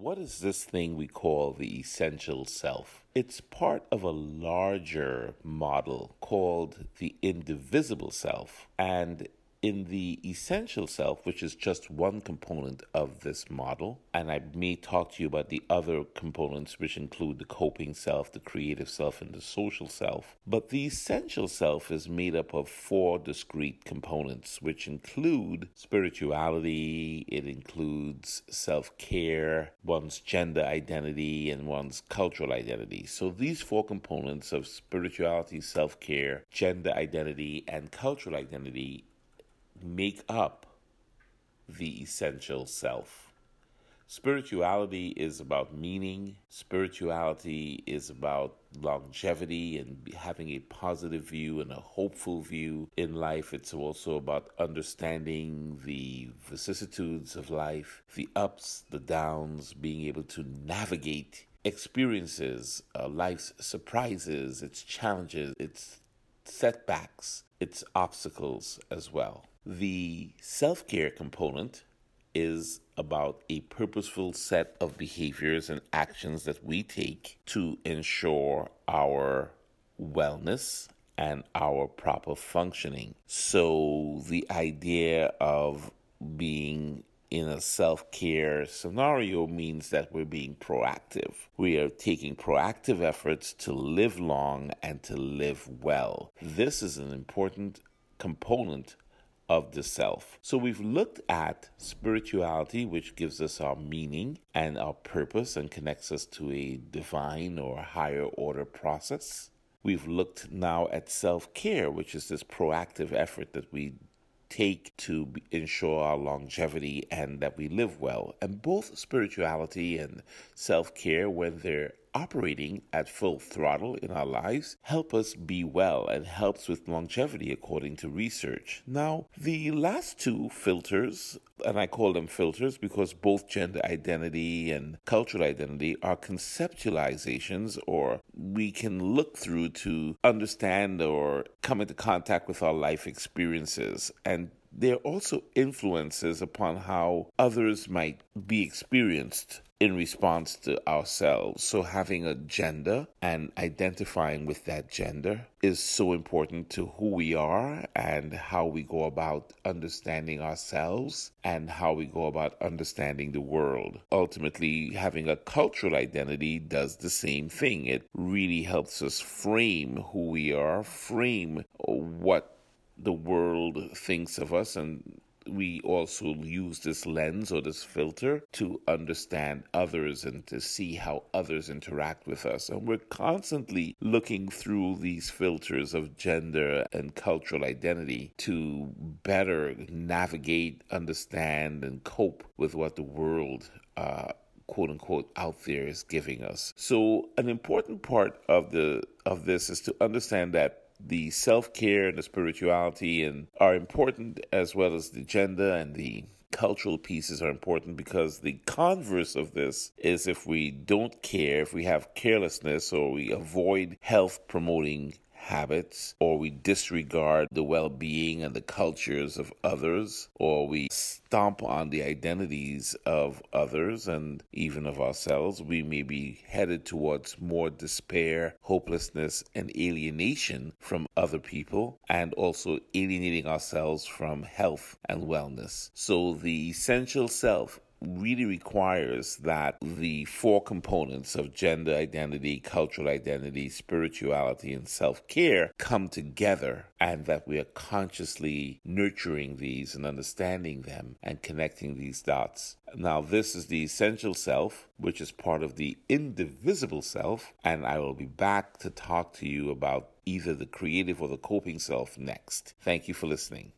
What is this thing we call the essential self? It's part of a larger model called the indivisible self, and in the essential self, which is just one component of this model, and I may talk to you about the other components, which include the coping self, the creative self, and the social self. But the essential self is made up of four discrete components, which include spirituality, it includes self care, one's gender identity, and one's cultural identity. So these four components of spirituality, self care, gender identity, and cultural identity make up the essential self. Spirituality is about meaning. Spirituality is about longevity and having a positive view and a hopeful view in life. It's also about understanding the vicissitudes of life, the ups, the downs, being able to navigate experiences, uh, life's surprises, its challenges, its setbacks, its obstacles as well. The self care component is about a purposeful set of behaviors and actions that we take to ensure our wellness and our proper functioning. So, the idea of being in a self care scenario means that we're being proactive. We are taking proactive efforts to live long and to live well. This is an important component of the self. So we've looked at spirituality, which gives us our meaning and our purpose and connects us to a divine or higher order process. We've looked now at self care, which is this proactive effort that we take to ensure our longevity and that we live well. And both spirituality and self care, when they're operating at full throttle in our lives help us be well and helps with longevity according to research. Now, the last two filters, and I call them filters because both gender identity and cultural identity are conceptualizations or we can look through to understand or come into contact with our life experiences and there are also influences upon how others might be experienced in response to ourselves. So, having a gender and identifying with that gender is so important to who we are and how we go about understanding ourselves and how we go about understanding the world. Ultimately, having a cultural identity does the same thing. It really helps us frame who we are, frame what the world thinks of us and we also use this lens or this filter to understand others and to see how others interact with us. And we're constantly looking through these filters of gender and cultural identity to better navigate, understand, and cope with what the world uh, quote unquote out there is giving us. So an important part of the of this is to understand that the self care and the spirituality and are important as well as the gender and the cultural pieces are important because the converse of this is if we don't care, if we have carelessness or we avoid health promoting habits, or we disregard the well being and the cultures of others, or we stomp on the identities of others and even of ourselves, we may be headed towards more despair, hopelessness, and alienation from other people, and also alienating ourselves from health and wellness. So, the essential self really requires that the four components of gender identity, cultural identity, spirituality, and self care come together and that we are consciously nurturing these and understanding them and connecting these dots. Now, this is the essential self, which is part of the indivisible self, and I will be back to talk to you about either the creative or the coping self next. Thank you for listening.